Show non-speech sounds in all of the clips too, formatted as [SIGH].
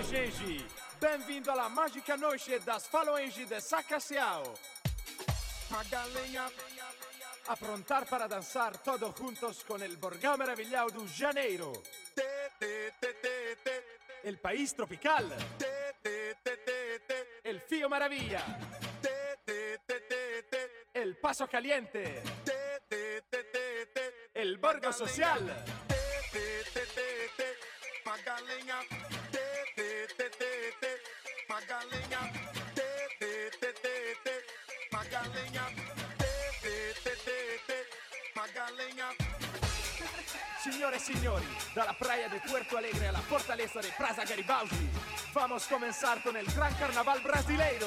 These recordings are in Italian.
Olá, gente! Bem-vindo à mágica noite das Falange de Sacaciao. A galinha aprontar para dançar todos juntos com el Borgão Maravilhão do Janeiro. El país tropical. El Fío Maravilla. El Paso Caliente. El Borgo Social. Magalinha, Magalinha, Magalinha. Signore e signori, dalla praia de Puerto Alegre a la fortaleza de Praza Garibaldi, vamos comenzar con el gran carnaval brasileiro.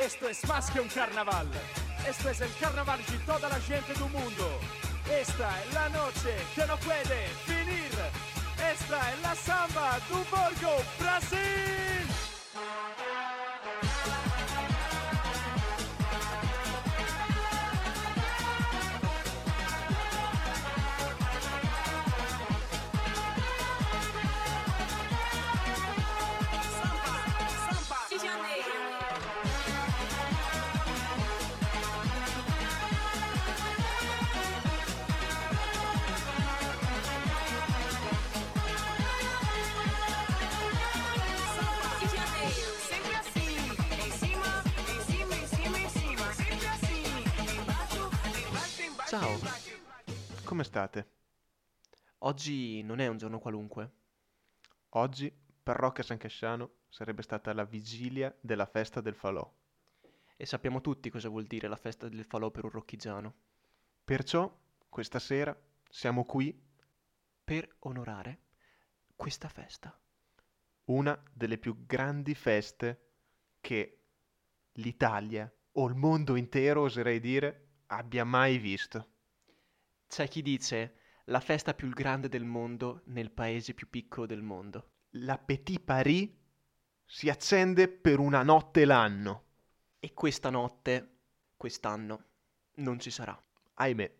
Esto es más que un carnaval, esto es el carnaval de toda la gente del mundo. Esta es la noche que no puede finir. Esta es la samba do Borgo, Brasil. Ciao. Come state? Oggi non è un giorno qualunque. Oggi, per Rocca San Casciano, sarebbe stata la vigilia della festa del falò. E sappiamo tutti cosa vuol dire la festa del falò per un rocchigiano. Perciò, questa sera, siamo qui, Per onorare questa festa. una delle più grandi feste che l'Italia, o il mondo intero, oserei dire, abbia mai visto. C'è chi dice la festa più grande del mondo nel paese più piccolo del mondo. La Petit Paris si accende per una notte l'anno. E questa notte, quest'anno, non ci sarà. Ahimè,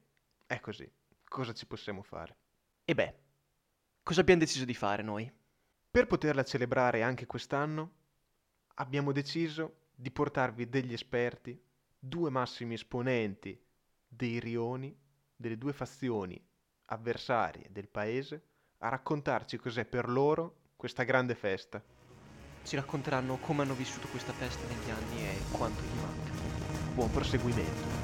è così. Cosa ci possiamo fare? E beh, cosa abbiamo deciso di fare noi? Per poterla celebrare anche quest'anno, abbiamo deciso di portarvi degli esperti, due massimi esponenti dei rioni, delle due fazioni avversarie del paese, a raccontarci cos'è per loro questa grande festa. Ci racconteranno come hanno vissuto questa festa negli anni e quanto gli manca. Buon proseguimento.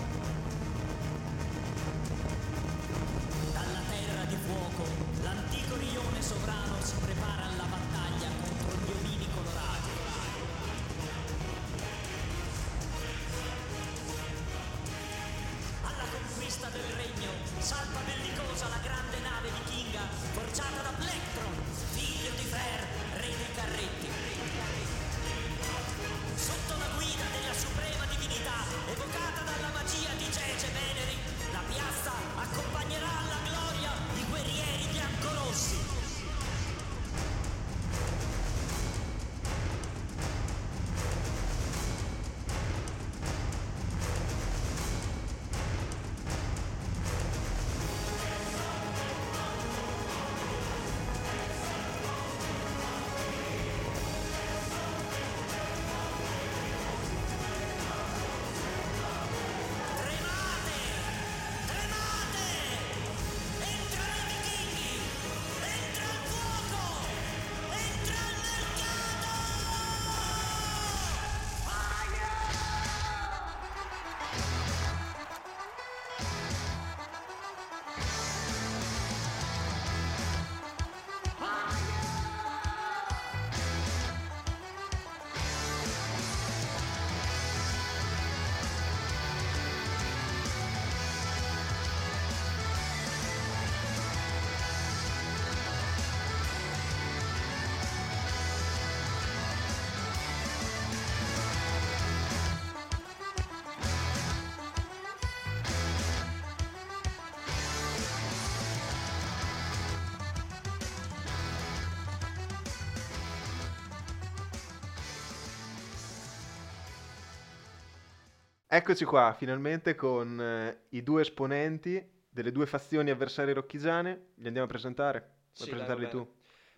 Eccoci qua, finalmente con eh, i due esponenti delle due fazioni avversarie rocchigiane. Li andiamo a presentare? Vuoi Sì, dai, presentarli bene. tu?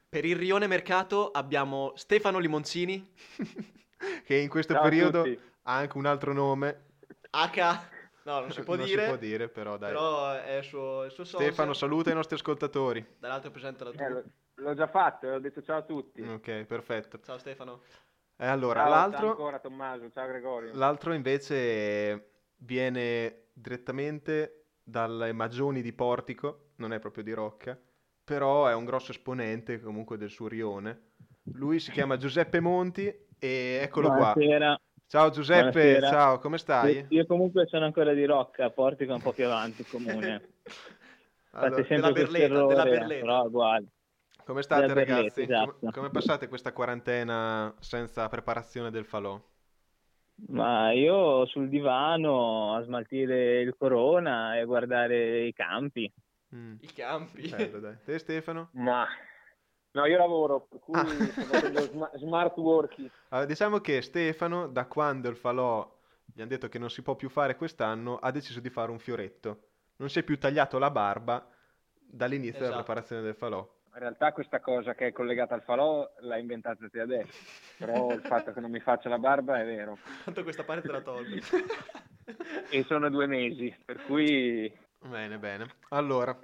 Per il rione mercato abbiamo Stefano Limonzini, [LAUGHS] che in questo Ciao periodo ha anche un altro nome. H. No, non si può non dire. si può dire, però dai. Però è il suo, il suo. Stefano, saluta i nostri ascoltatori. Dall'altro presenta la tua. Eh, l'ho già fatto, ho detto ciao a tutti. Ok, perfetto. Ciao Stefano. E allora, ciao, ciao l'altro, ancora Tommaso, ciao Gregorio. l'altro invece viene direttamente dalle Magioni di Portico, non è proprio di Rocca, però è un grosso esponente comunque del suo rione. Lui si chiama Giuseppe Monti e eccolo qua. Buonasera. Ciao Giuseppe, Buonasera. ciao, come stai? Io, comunque sono ancora di Rocca, Portico è un po' più avanti comune. [LAUGHS] Fate Allora, sempre della questo Berleta, della errore, Berleta. però uguale. Come state della Berletta, ragazzi? esatto. Come, come passate questa quarantena senza preparazione del falò? Ma io sul divano a smaltire il corona e a guardare i campi. Mm, I campi. bello, dai. Te Stefano? Ma no, io lavoro, per cui Ah. sma- smart working. Allora, diciamo che Stefano, da quando il falò gli hanno detto che non si può più fare quest'anno, ha deciso di fare un fioretto. Non si è più tagliato la barba dall'inizio della Esatto. preparazione del falò. In realtà questa cosa che è collegata al falò l'hai inventata te adesso, però il fatto che non mi faccia la barba è vero. Tanto questa parte te la tolgo. E sono due mesi, per cui Bene, bene. Allora,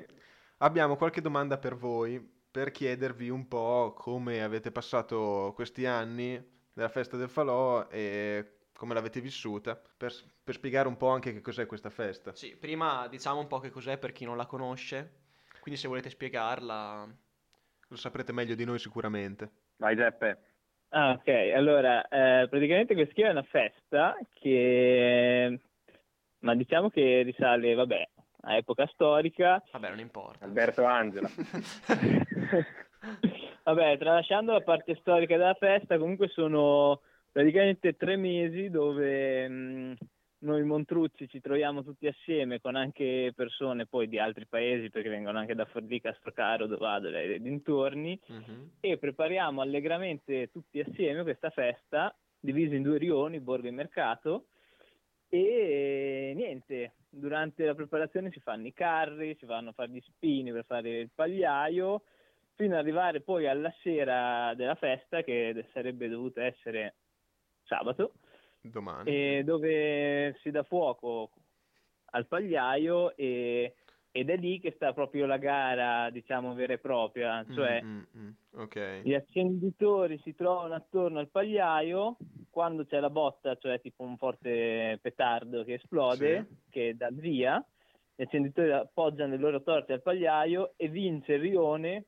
abbiamo qualche domanda per voi per chiedervi un po' come avete passato questi anni della festa del falò e come l'avete vissuta, per, per spiegare un po' anche che cos'è questa festa. Sì, prima diciamo un po' che cos'è per chi non la conosce. Quindi se volete spiegarla. Lo saprete meglio di noi sicuramente. vai Geppe. Ah, ok, allora, eh, praticamente questa è una festa che, ma diciamo che risale, vabbè, a epoca storica, Vabbè, non importa. Alberto Angela. [LAUGHS] Vabbè, tralasciando la parte storica della festa, comunque sono praticamente tre mesi dove mh, noi Montrucci ci troviamo tutti assieme con anche persone poi di altri paesi, perché vengono anche da Forlì, Castrocaro, Dovadole e dintorni, Mhm. e prepariamo allegramente tutti assieme questa festa, divisa in due rioni, borgo e mercato, e niente, durante la preparazione si fanno i carri, si vanno a fare gli spini per fare il pagliaio, fino ad arrivare poi alla sera della festa, che sarebbe dovuta essere sabato, Domani. dove si dà fuoco al pagliaio e- ed è lì che sta proprio la gara, diciamo, vera e propria, cioè Mm, mm, mm. Ok. gli accenditori si trovano attorno al pagliaio, quando c'è la botta, cioè tipo un forte petardo che esplode, che dà via, gli accenditori appoggiano le loro torce al pagliaio e vince il rione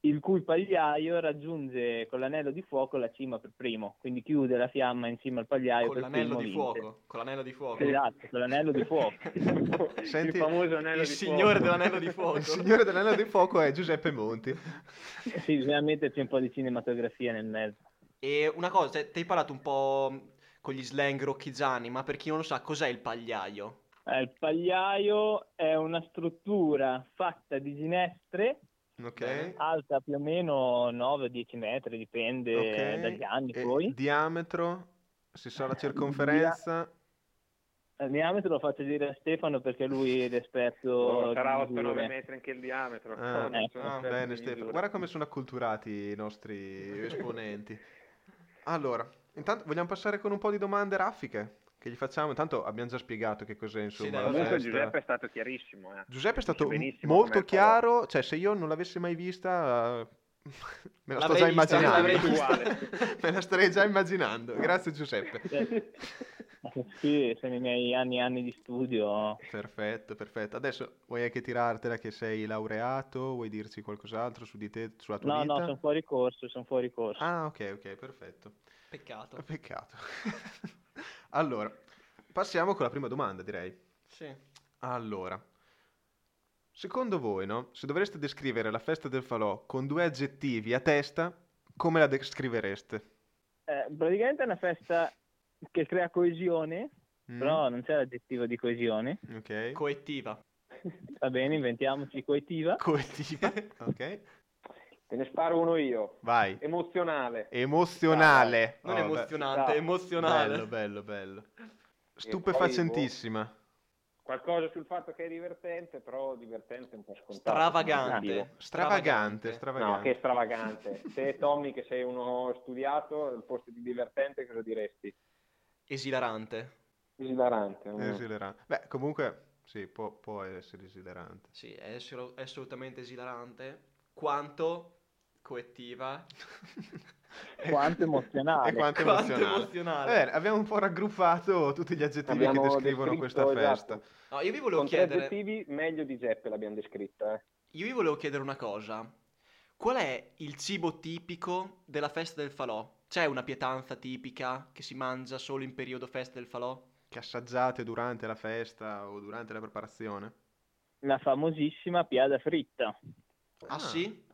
il cui pagliaio raggiunge con l'anello di fuoco la cima per primo, quindi chiude la fiamma in cima al pagliaio Con per l'anello primo di vince. fuoco. Con l'anello di fuoco. Esatto, con l'anello di fuoco. [LAUGHS] Senti, il famoso anello Il di signore fuoco. dell'anello di fuoco. Il signore dell'anello di fuoco è Giuseppe Monti. [LAUGHS] sì, bisogna metterci un po' di cinematografia nel mezzo. E una cosa, cioè, ti hai parlato un po' con gli slang rocchigiani, ma per chi non lo sa, cos'è il pagliaio? Eh, il pagliaio è una struttura fatta di ginestre, Ok. Bene. alta più o meno 9-10 metri, dipende Ok. dagli anni E poi. Diametro, si sa la circonferenza. Il diametro lo faccio dire a Stefano perché lui è l'esperto Oh, sarà misure. 8-9 metri anche il diametro. Ah, sono ah, bene Stefano, guarda come sono acculturati i nostri [LAUGHS] esponenti. Allora, intanto vogliamo passare con un po' di domande raffiche che gli facciamo. Intanto abbiamo già spiegato che cos'è insomma dai, la Comunque festa. Giuseppe è stato chiarissimo. eh. Giuseppe è stato molto chiaro, cioè se io non l'avessi mai vista, [LAUGHS] me la sto già vista, immaginando. [LAUGHS] me la starei già immaginando. Grazie Giuseppe. Sì, sono i miei anni e anni di studio. Perfetto, perfetto. Adesso vuoi anche tirartela che sei laureato? Vuoi dirci qualcos'altro su di te, sulla tua No, vita? no, sono fuori corso, sono fuori corso. Ah, ok, ok, perfetto. Peccato. Peccato. Allora, passiamo con la prima domanda, direi. Sì. Allora, secondo voi, no? Se dovreste descrivere la festa del falò con due aggettivi a testa, come la descrivereste? Eh, praticamente è una festa che crea coesione, Mm? però non c'è l'aggettivo di coesione. Ok. Coettiva. [LAUGHS] Va bene, inventiamoci coetiva. Coettiva. [LAUGHS] ok. Te ne sparo uno io. Vai. Emozionale. Emozionale. Non Oh, beh, emozionante, Dai. emozionale. Bello, bello, bello. poi, Stupefacentissima. qualcosa sul fatto che è divertente, però divertente un po' scontato. Stravagante. Stravagante, No, stravagante. che stravagante. Te, Tommy, che sei uno studiato, al posto di divertente, cosa diresti? Esilarante. Esilarante. mm. Esilerante. Beh, comunque, sì, può, può essere esilerante. Sì, è assolutamente esilarante. Quanto coettiva. [LAUGHS] Quanto emozionale. E quanto Quanto emozionale. emozionale. Bene, abbiamo un po' raggruppato tutti gli aggettivi Abbiamo che descrivono questa esatto. festa. No, io vi volevo Con chiedere. aggettivi, meglio di Geppe l'abbiamo descritta. eh. Io vi volevo chiedere una cosa. Qual è il cibo tipico della festa del falò? C'è una pietanza tipica che si mangia solo in periodo festa del falò? Che assaggiate durante la festa o durante la preparazione? La famosissima piada fritta. Ah, sì?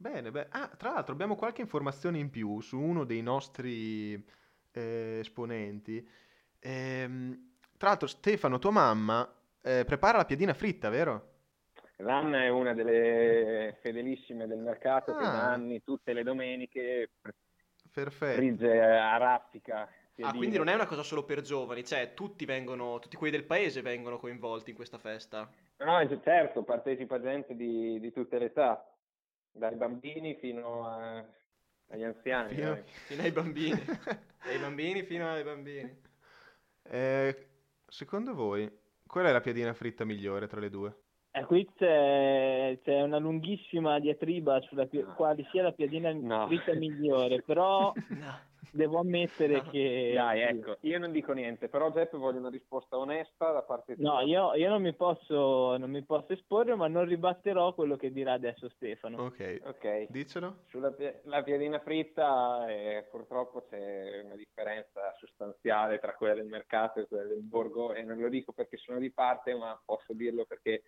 Bene, beh. Ah, tra l'altro abbiamo qualche informazione in più su uno dei nostri eh, esponenti. Ehm, tra l'altro Stefano, tua mamma, eh, prepara la piadina fritta, vero? Ranna è una delle fedelissime del mercato che Ah. da anni, tutte le domeniche, Perfetto. frigge a raffica. Ah, quindi non è una cosa solo per giovani, cioè tutti vengono, tutti quelli del paese vengono coinvolti in questa festa. No, certo, partecipa gente di, di tutte le età, dai bambini fino a- agli anziani. Fino- dai. Fino ai bambini. [LAUGHS] Dai bambini fino ai bambini. Eh, secondo voi, qual è la piadina fritta migliore tra le due? E qui c'è, c'è una lunghissima diatriba sulla pi- No. quale sia la piadina No. fritta migliore, però [LAUGHS] No. Devo ammettere No. che... Dai, ecco, io non dico niente, però Geppe voglio una risposta onesta da parte tua. No, io, io non, mi posso, non mi posso esporre, ma non ribatterò quello che dirà adesso Stefano. Ok, Ok, dicelo. sulla pi- la piadina fritta eh, purtroppo c'è una differenza sostanziale tra quella del mercato e quella del borgo e non lo dico perché sono di parte, ma posso dirlo perché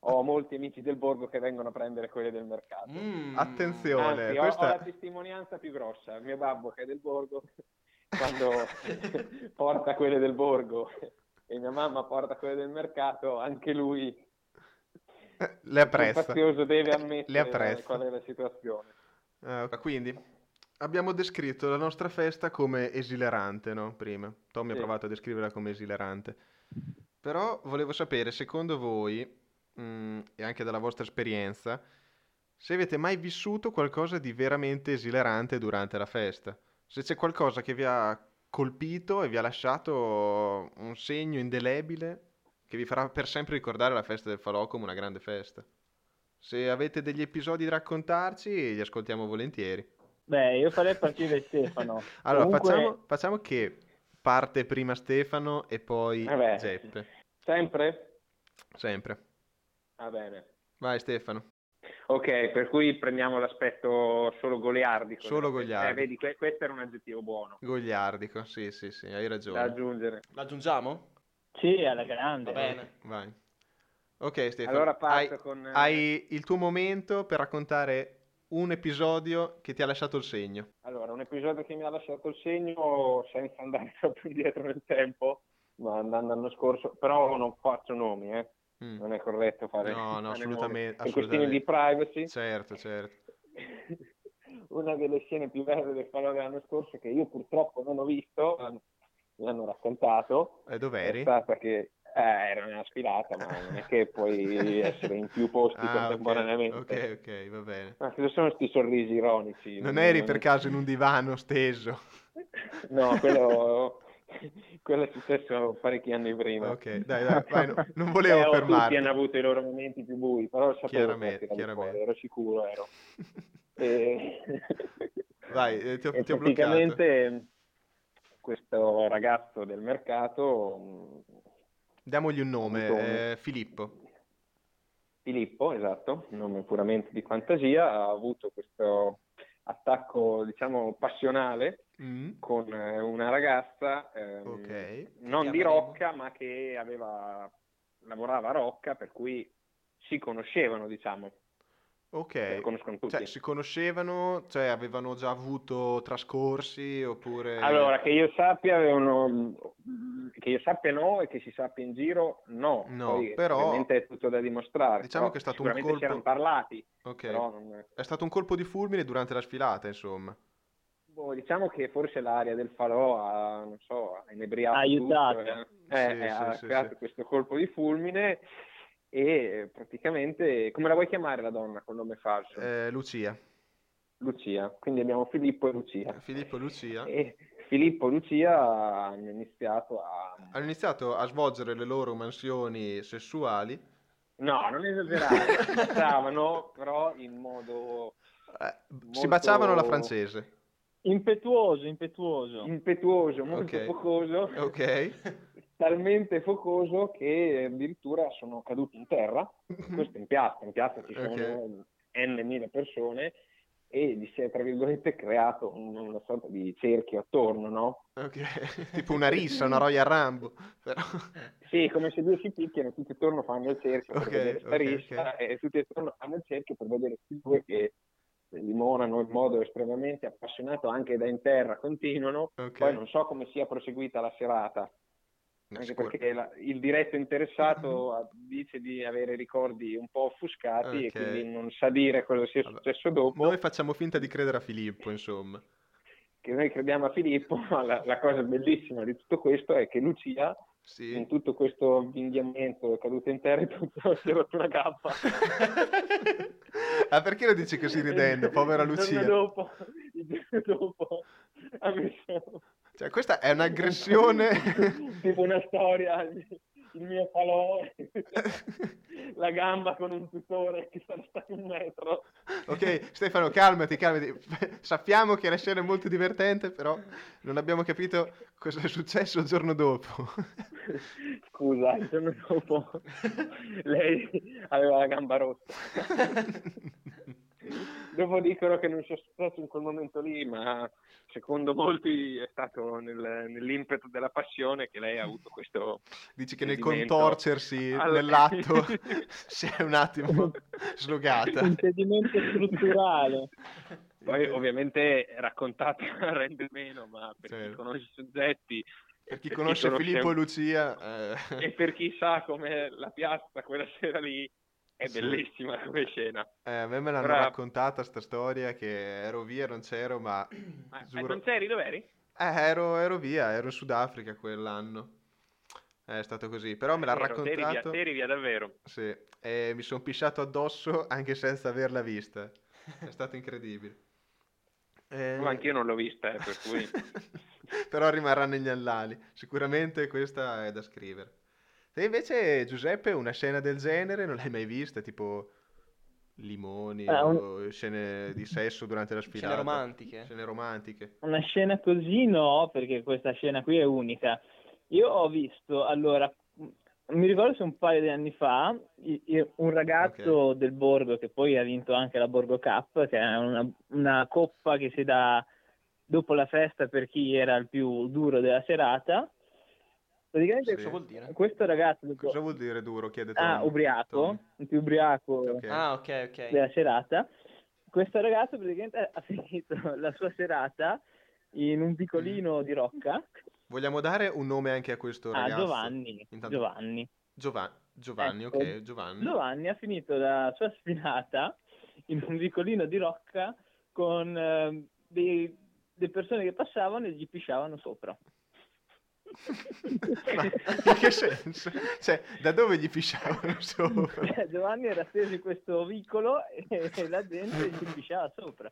ho molti amici del borgo che vengono a prendere quelle del mercato. Mm. Attenzione, Anzi, ho, questa- ho la testimonianza più grossa. Mio babbo, che è del borgo, [LAUGHS] quando [LAUGHS] porta quelle del borgo e mia mamma porta quelle del mercato, anche lui, Eh, Le apprezza. fazioso, deve Le ammettere apprezza. qual è la situazione. Ok, quindi abbiamo descritto la nostra festa come esilerante, no? Prima. Tommy ha Sì. provato a descriverla come esilerante. Però volevo sapere, secondo voi, mh, e anche dalla vostra esperienza, se avete mai vissuto qualcosa di veramente esilerante durante la festa. Se c'è qualcosa che vi ha colpito e vi ha lasciato un segno indelebile che vi farà per sempre ricordare la festa del falò come una grande festa. Se avete degli episodi da raccontarci, li ascoltiamo volentieri. Beh, io farei partire [LAUGHS] Stefano. Allora, Comunque- facciamo, facciamo che parte prima Stefano e poi Eh beh. Geppe. Sempre? Sempre. Va bene. Vai Stefano. Ok, per cui prendiamo l'aspetto solo goliardico. Solo Eh, goliardico. vedi, que- questo era un aggettivo buono Gogliardico, sì, sì, sì, hai da ragione. aggiungere. L'aggiungiamo? Sì, alla grande. Va bene. Vai. Ok Stefano, Allora parto hai, con... eh, hai il tuo momento per raccontare un episodio che ti ha lasciato il segno. Allora, un episodio che mi ha lasciato il segno senza andare [LAUGHS] troppo indietro nel tempo, ma andando l'anno scorso, però non faccio nomi, eh. Mm. Non è corretto fare No, no, [LAUGHS] assolutamente. Per questioni di assolutamente. privacy. Certo, certo. [LAUGHS] Una delle scene più belle del falò dell'anno scorso che io purtroppo non ho visto, mi hanno raccontato, E è dov'eri? stata che eh, era una sfilata, ma non è che puoi [LAUGHS] essere in più posti Ah, contemporaneamente. ok, ok, va bene. Ma cosa sono questi sorrisi ironici? Non eri per caso in un divano steso? No, quello, [LAUGHS] quello è successo parecchi anni prima. Ok, dai, dai, vai, no- [LAUGHS] non volevo Eh, oh, fermarti. Tutti hanno avuto i loro momenti più bui, però sapevo Chiaramente, che chiaramente. fuori, ero sicuro, ero. [LAUGHS] E... Vai, eh, ti ho- e ti ho praticamente questo ragazzo del mercato, mh, Diamogli un nome, un- eh, Filippo. Filippo, esatto, un nome puramente di fantasia, ha avuto questo attacco, diciamo, passionale Mm, con eh, una ragazza ehm, Ok. non di. Rocca, ma che aveva, lavorava a Rocca, per cui si conoscevano, diciamo, Ok. Cioè, si conoscevano, cioè avevano già avuto trascorsi oppure... Allora, che io sappia, avevano, che io sappia no e che si sappia in giro no. No, Poi, però- ovviamente è tutto da dimostrare. Diciamo che è stato un sicuramente si colpo- erano parlati, Ok. però non- È stato un colpo di fulmine durante la sfilata, insomma. Boh, diciamo che forse l'aria del falò ha, non so, ha inebriato Ha aiutato. tutto, eh. Eh, Sì, eh, sì, ha sì, creato sì. questo colpo di fulmine e praticamente, come la vuoi chiamare la donna col nome falso? Eh, Lucia. Lucia, quindi abbiamo Filippo e Lucia. Filippo e Lucia E Filippo e Lucia hanno iniziato a... hanno iniziato a svolgere le loro mansioni sessuali. No, non esagerare, si baciavano, però in modo eh, si Molto- baciavano la francese. Impetuoso, impetuoso. impetuoso, molto Ok. focoso, Ok. [LAUGHS] talmente focoso che addirittura sono caduti in terra. Questo in piazza, in piazza ci sono Ok. n mille persone e gli si è tra virgolette creato un- una sorta di cerchio attorno, no? Ok. [LAUGHS] tipo una rissa, una Royal Rambo. Però... [LAUGHS] Sì, come se due si picchiano, tutti attorno fanno il cerchio per Ok, vedere sta ok, rissa ok. e tutti attorno fanno il cerchio per vedere questi due che limonano in modo estremamente appassionato anche da in terra, continuano. Ok. Poi non so come sia proseguita la serata, anche Sicur- perché la- il diretto interessato ha- dice di avere ricordi un po' offuscati Ok. e quindi non sa dire cosa sia Vabbè. successo dopo. Noi facciamo finta di credere a Filippo, insomma. Che noi crediamo a Filippo, [LAUGHS] ma la, la cosa bellissima di tutto questo è che Lucia, Sì. in tutto questo avvinghiamento, è caduta in terra e tutto, [LAUGHS] si è rotto una gamba. [LAUGHS] ah, perché lo dici così ridendo, povera Il Lucia? giorno dopo, il giorno dopo ha messo Cioè, questa è un'aggressione. [LAUGHS] tipo una storia, il mio falò, [LAUGHS] la gamba con un tutore che sarà stato un metro. ok, Stefano, calmati, calmati. Sappiamo che la scena è molto divertente, però non abbiamo capito cosa è successo il giorno dopo. Scusa, il giorno dopo [LAUGHS] lei aveva la gamba rotta. [LAUGHS] Dopo dicono che non sia successo in quel momento lì, ma secondo molti è stato nel- nell'impeto della passione che lei ha avuto questo Dici che nel contorcersi al- nell'atto [LAUGHS] si è un attimo slogata. Impedimento strutturale. Poi ovviamente raccontata [LAUGHS] rende meno, ma per chi Certo. conosce i soggetti Per chi per conosce Filippo e un- Lucia, eh, [LAUGHS] e per chi sa come la piazza quella sera lì è Sì. bellissima come scena. eh, a me me l'hanno Ora- raccontata sta storia che ero via, non c'ero, ma [CLEARS THROAT] Ma, [CLEARS THROAT] eh, giuro- non c'eri, dov'eri? Eh, ero, ero via, ero in Sudafrica quell'anno. È stato così, però me l'ha Ero, t'eri via, raccontato. via davvero. Sì, e mi sono pisciato addosso anche senza averla vista. È stato incredibile. [LAUGHS] Eh, Ma anch'io non l'ho vista, eh, per cui... [LAUGHS] Però rimarrà negli annali. Sicuramente questa è da scrivere. Te invece, Giuseppe, una scena del genere non l'hai mai vista? Tipo limoni Ah, un- o scene di sesso durante la sfilata? Scene romantiche. Scene romantiche. Una scena così no, perché questa scena qui è unica. Io ho visto, allora, mi ricordo se un paio di anni fa, un ragazzo del Borgo, che poi ha vinto anche la Borgo Cup, che è una, una coppa che si dà dopo la festa per chi era il più duro della serata. Praticamente Sì. Cosa vuol dire? questo ragazzo, dopo- Cosa vuol dire duro? Chiede ah, Tommy. ubriaco, il più ubriaco Ok. Ah, ok, ok. della serata, questo ragazzo praticamente ha [LAUGHS] finito la sua serata in un Mm. picolino di Rocca. Vogliamo dare un nome anche a questo Ah, ragazzo? Giovanni. Intanto- Giovanni. Giova- Giovanni, Ecco, ok, Giovanni. Giovanni ha finito la sua sfilata in un vicolino di Rocca con eh, dei- delle persone che passavano e gli pisciavano sopra. Ma in che senso? Cioè, da dove gli pisciavano [LAUGHS] sopra? Cioè, Giovanni era steso in questo vicolo e, e la gente gli pisciava sopra.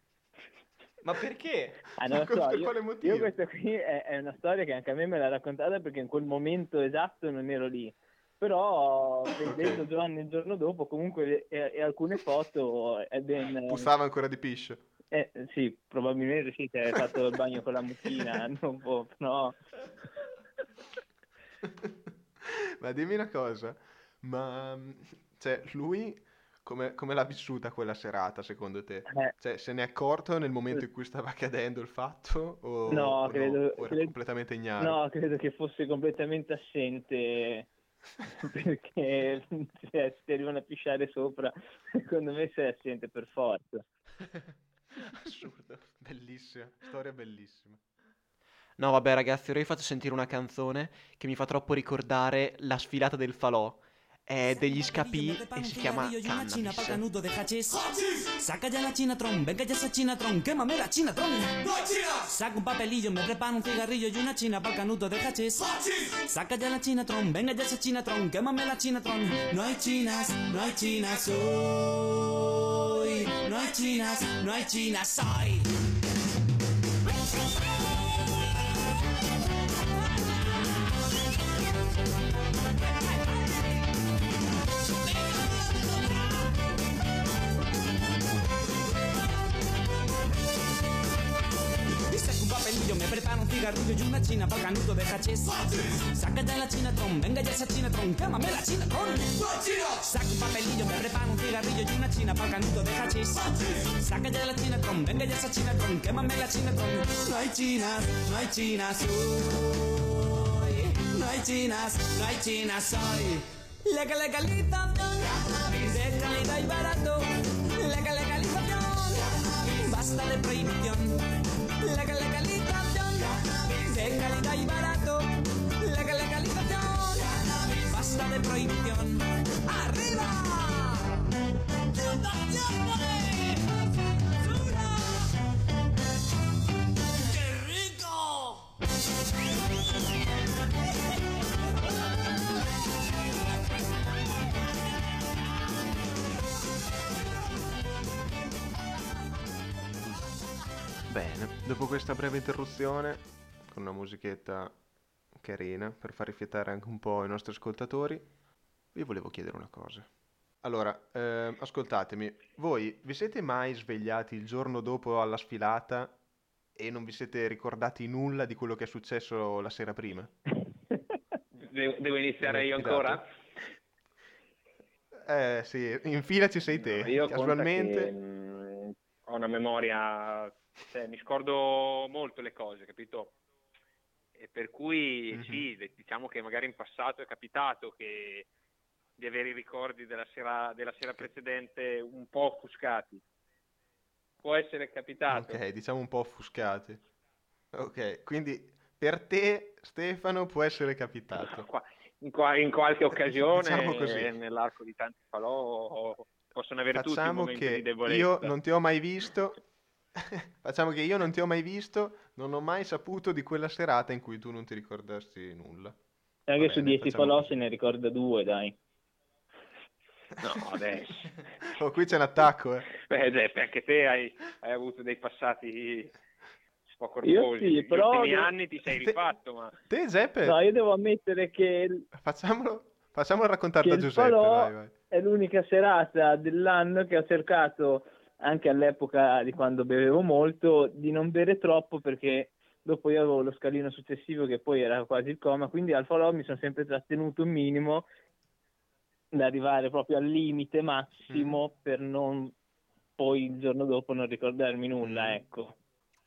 Ma perché? Ah, non so, per io, quale motivo? io questa qui è, è una storia che anche a me me l'ha raccontata perché in quel momento esatto non ero lì. Però vedendo Giovanni il giorno dopo, comunque e, e alcune foto è ben... Puzzava ancora di piscio. Eh, sì, probabilmente sì, che hai fatto il bagno con la mucchina, [LAUGHS] non può, no. [LAUGHS] Ma dimmi una cosa, ma cioè, lui come, come l'ha vissuta quella serata secondo te? Eh, Cioè, se ne è accorto nel momento in cui stava accadendo il fatto o, No, o credo- o era credo- completamente ignaro? no, credo che fosse completamente assente [LAUGHS] perché se ti arrivano a pisciare sopra, secondo me sei assente per forza. [LAUGHS] Assurdo, bellissima, storia bellissima. No, vabbè, ragazzi, ora vi faccio sentire una canzone che mi fa troppo ricordare la sfilata del falò. è degli scapì e si chiama cannabis. Saca ya la chinatron, venga ya esa chinatron, quémame la chinatron. Saca un papelillo, me preparo un cigarrillo y una china pa'l canuto de hachís. Saca ya la chinatron, venga ya esa chinatron, quémame la chinatron. No hay chinas, no hay chinas hoy. No hay chinas, no hay chinas hoy. Papelillo, me preparo un cigarrillo y una china pa'l canuto de hachís. Saca ya la chinatron, venga ya esa chinatron, quémame la chinatron. Saca un papelillo, me preparo un cigarrillo y una china pa'l canuto de hachís. Saca ya la chinatron, venga ya esa chinatron, quémame la chinatron. No hay chinas, no hay chinas hoy. No hay chinas, no hay chinas hoy. Legal legalización de calidad y barato. Legal legalización, basta de prohibición. Calidad y barato. Legal legalización, basta de prohibición. ¡Arriba! Bene, dopo questa breve interruzione, con una musichetta carina per far rifiatare anche un po' i nostri ascoltatori, vi volevo chiedere una cosa. Allora, ehm, ascoltatemi, voi vi siete mai svegliati il giorno dopo alla sfilata e non vi siete ricordati nulla di quello che è successo la sera prima? [LAUGHS] Devo, devo iniziare io ancora? Eh sì, in fila ci sei te, No, io casualmente. che, mh, ho una memoria, cioè, mi scordo molto le cose, capito? E per cui Mhm. sì, de- diciamo che magari in passato è capitato che di avere i ricordi della sera, della sera precedente un po' offuscati. Può essere capitato. Ok, diciamo un po' offuscati. Ok, quindi per te, Stefano, può essere capitato. In, qua- in qualche occasione, Diciamo eh, nell'arco di tanti falò, possono avere tutti Facciamo momenti che di debolezza. io non ti ho mai visto. [LAUGHS] Facciamo che io non ti ho mai visto, non ho mai saputo di quella serata in cui tu non ti ricordassi nulla. Anche Va su bene, 10 facciamo falò se ne ricorda due, dai. No, [LAUGHS] adesso. [LAUGHS] Oh, qui c'è un attacco, eh. Beh, Giuseppe, anche te hai, hai avuto dei passati un po' Io corposi. sì, Negli però ultimi anni ti sei Te- rifatto, ma Te, Giuseppe, No, io devo ammettere che facciamolo, facciamolo raccontare che da Giuseppe, vai, vai. è l'unica serata dell'anno che ho cercato, anche all'epoca di quando bevevo molto, di non bere troppo perché dopo io avevo lo scalino successivo che poi era quasi il coma, quindi al falò mi sono sempre trattenuto un minimo da arrivare proprio al limite massimo Mm. per non poi il giorno dopo non ricordarmi nulla, Mm. ecco.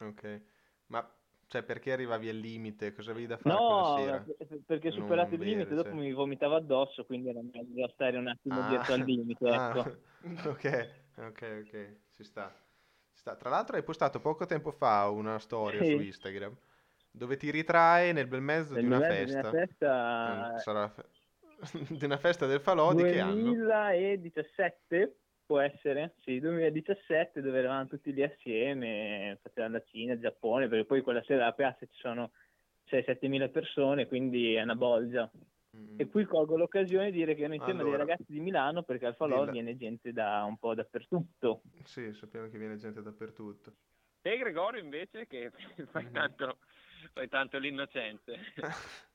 Ok, ma cioè perché arrivavi al limite? Cosa avevi da fare No, sera? per- perché superato il bere, limite dopo cioè. mi vomitava addosso, quindi era meglio stare un attimo Ah, dietro al limite, [LAUGHS] ah, ecco. [LAUGHS] ok, ok, ok, ci sta. Ci sta. Tra l'altro hai postato poco tempo fa una storia Sì. su Instagram dove ti ritrae nel bel mezzo Nel di una mezzo di festa. una festa Mm, sarà la fe- [LAUGHS] di una festa del falò di che anno? 2017 può essere? Sì, 2017 dove eravamo tutti lì assieme, facevamo la Cina, il Giappone, perché poi quella sera alla piazza ci sono 6-7 mila persone, quindi è una bolgia. Mm, E qui colgo l'occasione di dire che ero insieme a dei Allora. ragazzi di Milano perché al falò Dilla. viene gente da un po' dappertutto. Sì, sappiamo che viene gente dappertutto. te Gregorio invece che [LAUGHS] fai Mhm. tanto, fai tanto l'innocente. [LAUGHS]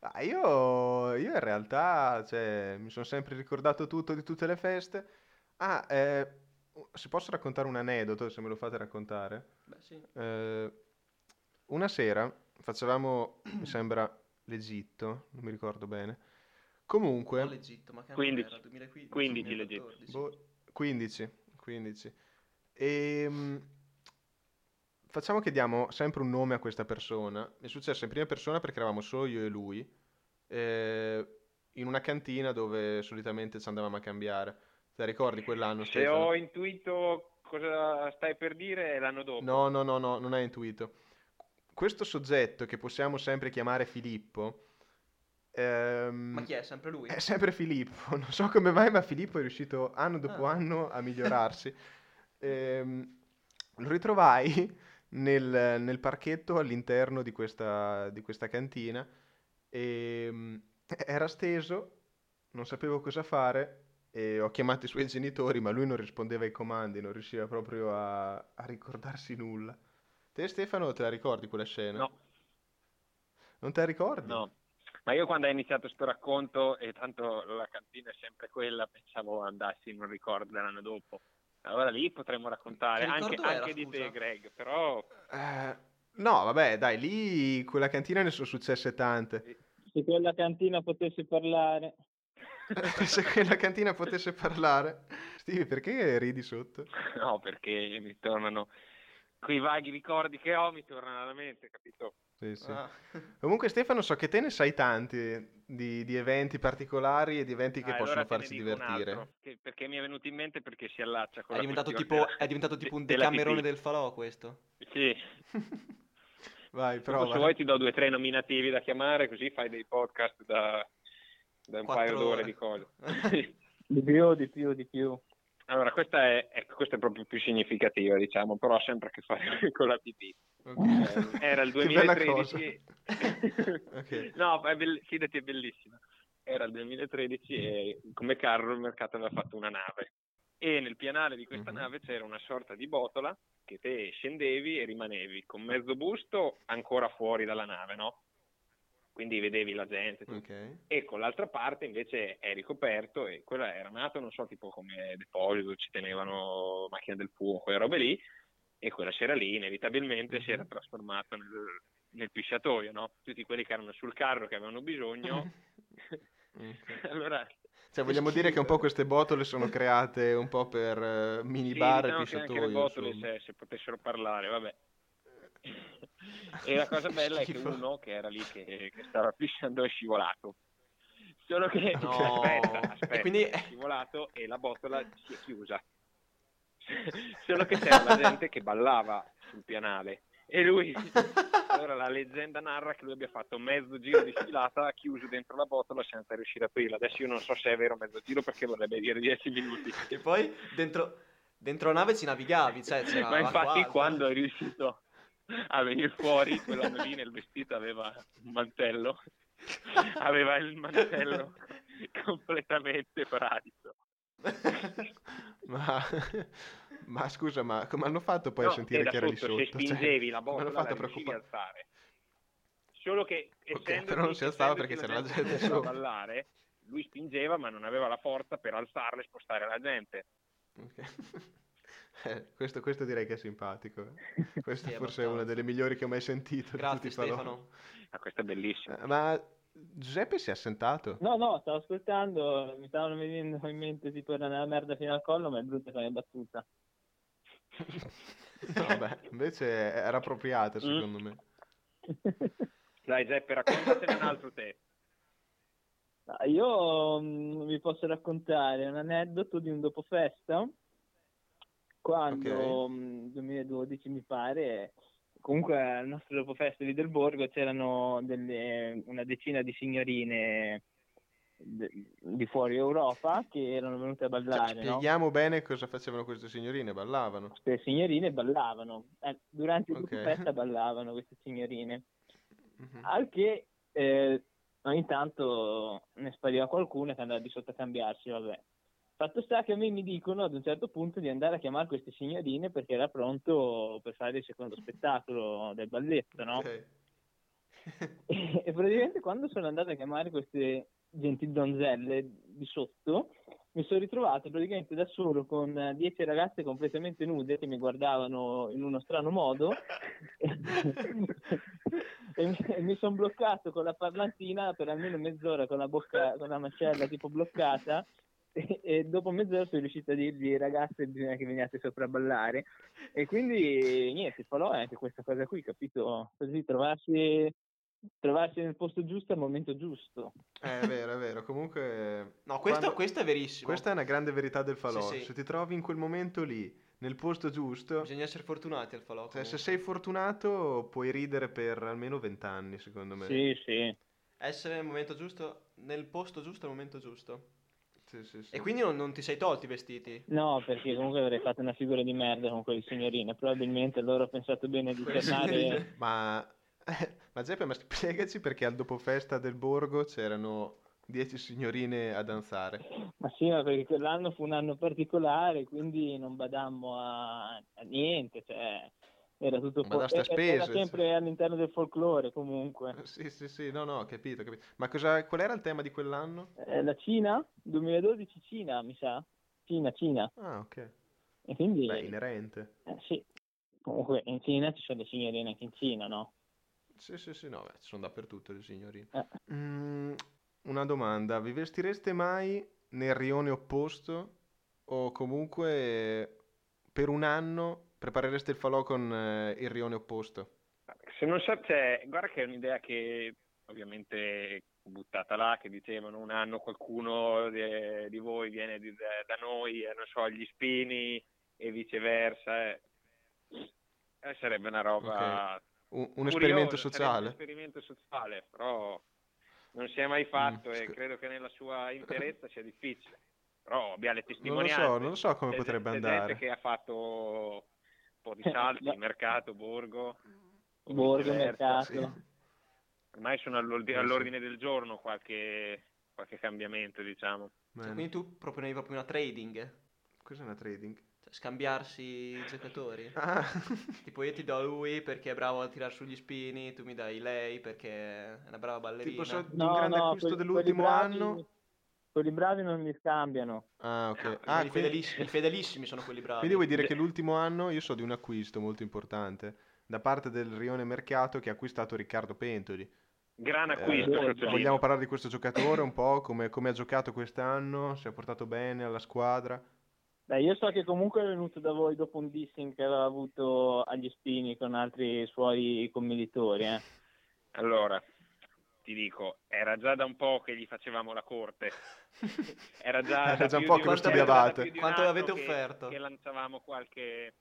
Ah, io, io in realtà, cioè, mi sono sempre ricordato tutto di tutte le feste. Ah, eh, se posso raccontare un aneddoto, se me lo fate raccontare? Beh, sì. Eh, una sera facevamo, mi sembra, l'Egitto, non mi ricordo bene. Comunque, Non l'Egitto, ma che anno 15. era? 2015, 15 l'Egitto. 2014. boh, 15, 15. E facciamo che diamo sempre un nome a questa persona. È successo in prima persona perché eravamo solo io e lui, eh, in una cantina dove solitamente ci andavamo a cambiare. Te la ricordi quell'anno, Se Stefano? ho intuito cosa stai per dire è l'anno dopo. No, no, no, no, non hai intuito. Questo soggetto che possiamo sempre chiamare Filippo Ehm, Ma chi è? Sempre lui? È sempre Filippo, [LAUGHS] non so come mai, ma Filippo è riuscito anno dopo Ah. anno a migliorarsi. [LAUGHS] Ehm, lo ritrovai nel, nel parchetto all'interno di questa, di questa cantina e mm, [LAUGHS] era steso, non sapevo cosa fare e ho chiamato i suoi genitori, ma lui non rispondeva ai comandi, non riusciva proprio a, a ricordarsi nulla. Te Stefano te la ricordi quella scena? No. Non te la ricordi? No, ma io quando hai iniziato sto racconto e tanto la cantina è sempre quella, pensavo andassi in un ricordo dell'anno dopo. Allora lì potremmo raccontare Che anche, era, anche di te? Greg, però Eh, no, vabbè, dai, lì quella cantina ne sono successe tante. Se quella cantina potesse parlare. [LAUGHS] Se quella cantina potesse parlare. Stevie, perché ridi sotto? [LAUGHS] no, perché mi tornano quei vaghi ricordi che ho, mi tornano alla mente, capito? Sì, sì. Ah. Comunque, Stefano, so che te ne sai tanti di, di eventi particolari e di eventi che Ah, possono allora un divertire. altro, che- perché mi è venuto in mente perché si allaccia con È la diventato, tipo, della- è diventato tipo un decamerone del falò questo. Sì, [LAUGHS] Vai, prova. se vuoi ti do due o tre nominativi da chiamare, così fai dei podcast da, da un Quattro paio d'ore ore. di cose. [LAUGHS] Di più, di più, di più. Allora, questa è, ecco, questa è proprio più significativa, diciamo, però ha sempre a che fare [LAUGHS] con la pipì. Ok. Eh, era il [LAUGHS] Che bella 2013. [LAUGHS] Ok. no, è bell- fidati, è bellissima. Era il 2013 e come carro il mercato aveva fatto una nave. E nel pianale di questa Mhm. nave c'era una sorta di botola che te scendevi e rimanevi con mezzo busto ancora fuori dalla nave, no? Quindi vedevi la gente, tutto. Ok. e con l'altra parte invece è ricoperto e quella era nato, non so, tipo come deposito, ci tenevano macchine del fuoco e robe lì, e quella c'era lì, inevitabilmente si era trasformato nel, nel pisciatoio, no? Tutti quelli che erano sul carro che avevano bisogno, [LAUGHS] [LAUGHS] allora... Cioè, vogliamo dire che un po' queste botole sono create un po' per Sì, minibar diciamo e che anche le pisciatoio, botole se, se potessero parlare, vabbè. E la cosa bella è che uno che era lì che, che stava pisciando è scivolato. Solo che [LAUGHS] No. aspetta, aspetta, E quindi- è scivolato e la botola si è chiusa. [LAUGHS] Solo che c'era la gente che ballava sul pianale e lui allora la leggenda narra che lui abbia fatto mezzo giro di sfilata chiuso dentro la botola senza riuscire a aprirla. Adesso io non so se è vero mezzo giro perché vorrebbe dire 10 minuti. E poi dentro, dentro la nave ci navigavi, cioè Ma infatti quando è riuscito a venire fuori, quell'anno lì nel vestito aveva un mantello, [LAUGHS] aveva il mantello completamente fradicio. Ma, ma scusa, ma come hanno fatto poi No, a sentire che era lì sotto, se spingevi Cioè, la botola la riuscivi a alzare. Solo che Ok, essendo però non si alzava perché c'era la gente sopra. ballare, lui spingeva ma non aveva la forza per alzarla e spostare la gente. Ok. Eh, questo, questo direi che è simpatico. eh. [LAUGHS] Questo Sì, forse è una delle migliori che ho mai sentito. Grazie. Stefano. Ma questo è bellissimo. Eh, Ma Giuseppe si è assentato? No, no, stavo ascoltando, mi stavano venendo in mente tipo era nella merda fino al collo, ma è brutta come battuta. [LAUGHS] No, vabbè, invece era appropriata secondo me. [LAUGHS] Dai Giuseppe, raccontatene un altro te. Ah, Io mm, vi posso raccontare un aneddoto di un dopo festa, quando Ok. mm, 2012 mi pare, comunque al nostro dopo festa lì del Borgo c'erano delle- una decina di signorine di fuori Europa che erano venute a Cioè, ballare, no? spieghiamo bene cosa facevano queste signorine, ballavano. Queste signorine ballavano, Eh, durante il dopo Ok. festa ballavano queste signorine. Mhm. Al che eh, ogni tanto ne spariva qualcuno che andava di sotto a cambiarsi, vabbè. Fatto sta che a me mi dicono ad un certo punto di andare a chiamare queste signorine perché era pronto per fare il secondo spettacolo del balletto, no? Ok. [LAUGHS] E praticamente quando sono andato a chiamare queste gentili donzelle di sotto, mi sono ritrovato praticamente da solo con dieci ragazze completamente nude che mi guardavano in uno strano modo [LAUGHS] e mi, e mi sono bloccato con la parlantina per almeno mezz'ora con la bocca, con la mascella tipo bloccata e, [LAUGHS] e dopo mezz'ora sono riuscito a dirgli ragazze bisogna che veniate sopra a ballare e quindi niente, il falò è anche questa cosa qui, capito? Così trovarsi, trovarsi nel posto giusto al momento giusto. Eh, È vero, è vero. Comunque... No, questo, quando- questo è verissimo. Questa è una grande verità del falò. Sì, sì. Se ti trovi in quel momento lì, nel posto giusto, Bisogna essere fortunati al falò. cioè, se sei fortunato puoi ridere per almeno vent'anni, secondo me. Sì, sì. Essere nel momento giusto, nel posto giusto al momento giusto. Sì, sì, sì. E quindi non, non ti sei tolti i vestiti? No, perché comunque avrei fatto una figura di merda con quelle signorine. Probabilmente loro ho pensato bene di tornare. [LAUGHS] Ma, [LAUGHS] ma Giuseppe, ma spiegaci perché al dopofesta del Borgo c'erano 10 signorine a danzare. Ma sì, ma perché quell'anno fu un anno particolare, quindi non badammo a, a niente, cioè era tutto Ma sta era- spese, sempre all'interno del folklore comunque. Sì, sì, sì, no, no, ho capito, capito. Ma cosa, qual era il tema di quell'anno? Eh, la Cina? 2012 Cina, mi sa. Cina, Cina. Ah, ok. E quindi Beh, inerente. eh, sì. Comunque in Cina ci sono le signorine anche in Cina, no? Sì, sì, sì, no, beh, ci sono dappertutto le signorine. Eh. Mm, una domanda, vi vestireste mai nel rione opposto o comunque per un anno preparereste il falò con eh, il rione opposto? Se non sa, cioè, guarda che è un'idea che ovviamente buttata là, che dicevano un anno qualcuno di, di voi viene di- da, da noi, eh, non so, agli spini e viceversa. eh. Eh, sarebbe una roba... Un, un curiosa, esperimento sociale? Un esperimento sociale, però non si è mai fatto Mm, e sc- credo che nella sua interezza sia difficile. Però abbiamo le Non lo testimonianze. so, non lo so come potrebbe c'è andare. gente che ha fatto po' di salti, [LAUGHS] mercato, borgo. Borgo, mercato. sì. Ormai sono all'ord- Eh, all'ordine del giorno qualche, qualche cambiamento, diciamo. Bene. Quindi tu proponevi proprio una trading? Cos'è una trading? Cioè, scambiarsi i giocatori? Ah, [LAUGHS] Tipo io ti do lui perché è bravo a tirare sugli spini, tu mi dai lei perché è una brava ballerina. tipo so, No, un grande no, acquisto quelli- dell'ultimo bravi- anno? Quelli bravi non li scambiano. Ah, ok. Ah, Ah, i, quindi, fedelissimi, i fedelissimi sono quelli bravi. quindi vuoi dire che l'ultimo anno io so di un acquisto molto importante da parte del Rione Mercato che ha acquistato Riccardo Pentoli. Gran Eh, acquisto, vogliamo sottolineo. Vogliamo parlare di questo giocatore un po', come, come ha giocato quest'anno, si è portato bene alla squadra? Beh, io so che comunque è venuto da voi dopo un dissing che aveva avuto agli spini con altri suoi commillitori, eh. Allora, ti dico, era già da un po' che gli facevamo la corte. [LAUGHS] Era già, Era da già un po' che lo studiavate. Quanto avete che- offerto? Che lanciavamo qualche,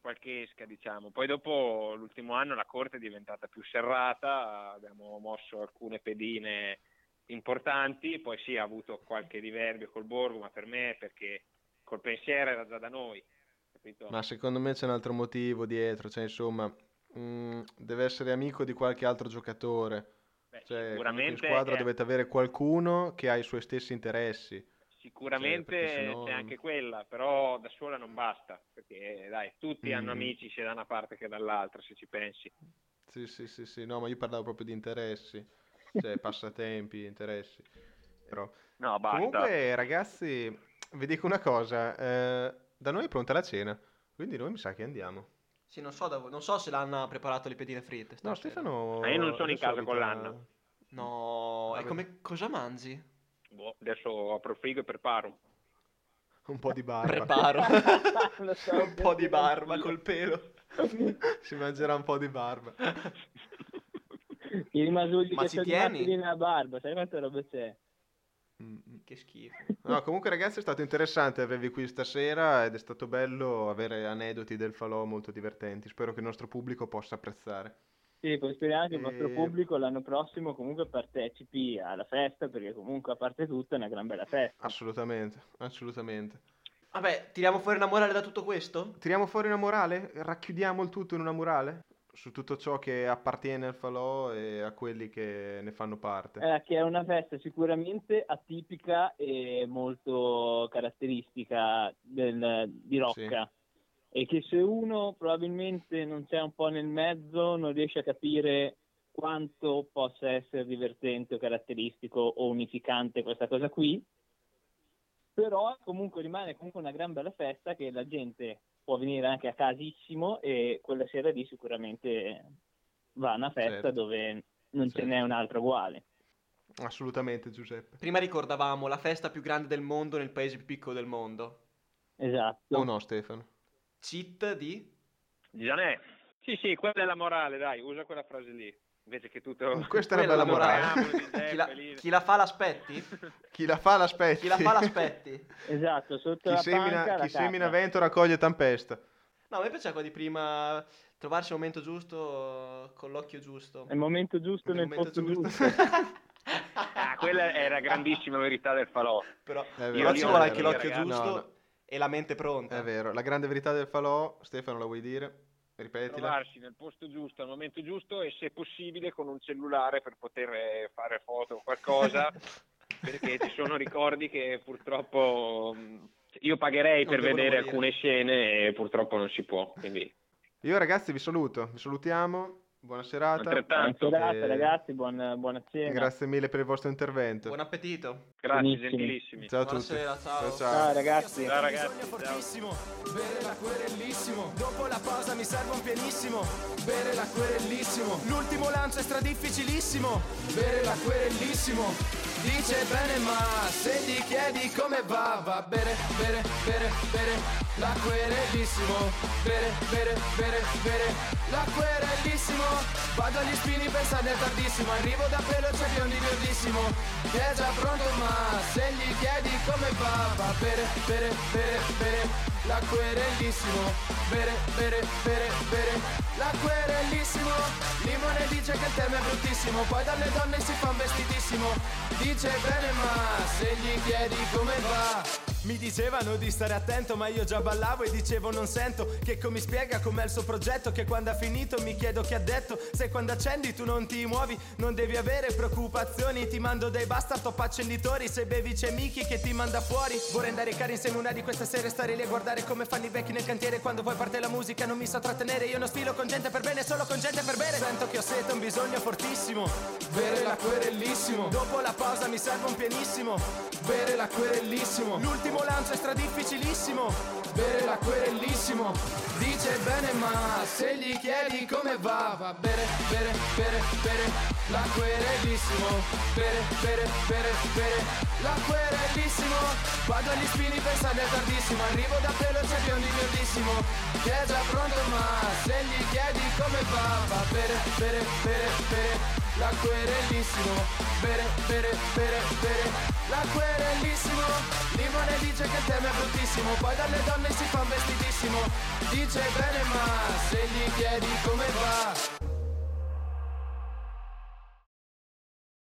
qualche esca, diciamo. Poi dopo l'ultimo anno la corte è diventata più serrata, abbiamo mosso alcune pedine importanti, poi sì, ha avuto qualche diverbio col Borgo, ma per me perché col pensiero era già da noi. Capito? Ma secondo me c'è un altro motivo dietro, cioè insomma, mm, deve essere amico di qualche altro giocatore. Beh, Cioè, comunque in sicuramente squadra è- dovete avere qualcuno che ha i suoi stessi interessi. Sicuramente Cioè, sennò c'è anche quella, però da sola non basta, perché dai, tutti hanno Mm. amici sia da una parte che dall'altra, se ci pensi. Sì, sì, sì, sì, no, ma io parlavo proprio di interessi, cioè [LAUGHS] passatempi, interessi. Però... No, basta. Comunque, ragazzi, vi dico una cosa, eh, da noi è pronta la cena, quindi noi mi sa che andiamo. Sì, non so, da non so se l'hanno preparato le pedine fritte. No. Stefano... Ma io non sono in è casa con l'anno. No, e Vabbè. come cosa mangi? Boh, adesso apro il frigo e preparo. [LAUGHS] Un po' di barba. Preparo. [LAUGHS] So, un po' di barba col pelo. [LAUGHS] Si mangerà un po' di barba. I rimasugli Ma che ci tieni? lì nella barba, sai quante robe c'è? Che schifo. No, comunque ragazzi è stato interessante avervi qui stasera ed è stato bello avere aneddoti del falò molto divertenti. Spero che il nostro pubblico possa apprezzare. Sì, poi speriamo che il vostro E- pubblico l'anno prossimo comunque partecipi alla festa, perché comunque a parte tutto è una gran bella festa. Assolutamente, assolutamente. Vabbè, tiriamo fuori una morale da tutto questo? Tiriamo fuori una morale? Racchiudiamo il tutto in una morale? Su tutto ciò che appartiene al falò e a quelli che ne fanno parte. Eh, che è una festa sicuramente atipica e molto caratteristica del- di Rocca. E che se uno probabilmente non c'è un po' nel mezzo non riesce a capire quanto possa essere divertente o caratteristico o unificante questa cosa qui, però comunque rimane comunque una gran bella festa che la gente può venire anche a casissimo e quella sera lì sicuramente va a una festa Certo. dove non ce Certo. n'è un'altra uguale. Assolutamente, Giuseppe. Prima ricordavamo la festa più grande del mondo nel paese più piccolo del mondo. Esatto. O no, Stefano? Cheat di... Gianè, sì sì, quella è la morale, dai, usa quella frase lì. Invece che tutto... Questa è una Quella bella la morale. Chi la, [LAUGHS] chi la fa l'aspetti? Chi la fa l'aspetti. Chi la fa l'aspetti? Esatto, sotto Chi la semina, panca la chi semina vento raccoglie tempesta. No, a me piaceva quello di prima, trovarsi il momento giusto, con l'occhio giusto. È il momento giusto Nel nel momento posto giusto. giusto. [LAUGHS] quella è la grandissima verità del falò. Però, vero, però ci io vuole anche l'occhio ragazzi. giusto No, no. e la mente pronta. È vero, la grande verità del falò, Stefano la vuoi dire? Ripetila. trovarsi nel posto giusto al momento giusto e se possibile con un cellulare per poter eh, fare foto o qualcosa [LAUGHS] perché ci sono ricordi che purtroppo mh, io pagherei Non per vedere morire. alcune scene e purtroppo non si può quindi Io ragazzi vi saluto, vi salutiamo, buona serata. Altrettanto. Buona serata, E ragazzi, buona, buona cena. Grazie mille per il vostro intervento. Buon appetito. grazie Benissimo. gentilissimi Ciao a tutti. Buonasera, ciao. Ciao ragazzi. ciao ragazzi ciao. fortissimo bere l'acquerellissimo dopo la pausa mi serve un pianissimo bere l'acquerellissimo l'ultimo lancio è stradifficilissimo bere l'acquerellissimo dice bene ma se gli chiedi come va va bere bere bere bere l'acquerellissimo bere bere bere bere. L'acquerellissimo vado agli spini pensando è tardissimo. Arrivo da pelo c'è biondi verdissimo che è già pronto ma se gli chiedi come va va bere bere bere bere. L'acquerellissimo bere bere bere bere. L'acquerellissimo limone dice che il tema è bruttissimo. Poi dalle donne si fa un vestitissimo. Dice bene ma se gli chiedi come va mi dicevano di stare attento ma io già ballavo e dicevo non sento. Che mi spiega com'è il suo progetto che quando ha finito mi chiedo chi ha detto. Se quando accendi tu non ti muovi non devi avere preoccupazioni. Ti mando dei basta top accenditori. Se bevi c'è Miki che ti manda fuori. Vorrei andare in cara insieme una di queste sere stare lì a guardare come fanno i vecchi nel cantiere. Quando poi parte la musica non mi so trattenere. Io non stilo con gente per bene solo con gente per bere. Sento che ho sete un bisogno fortissimo. Bere l'acquerellissimo dopo la pausa mi serve un pianissimo. Bere l'acquerellissimo l'ultimo lancio è stradifficilissimo bere l'acquerellissimo dice bene ma se gli chiedi come va va bere bere bere bere. L'acquerellissimo bere bere bere bere. L'acquerellissimo vado agli spini pensando è tardissimo. Arrivo da pelo c'è biondi verdissimo che è già pronto ma se gli chiedi come va va bere bere bere bere l'acquerellissimo bere bere bere bere. L'acquerellissimo limone dice che è bruttissimo. Poi dalle donne si fa vestitissimo. Dice bene ma se gli chiedi come va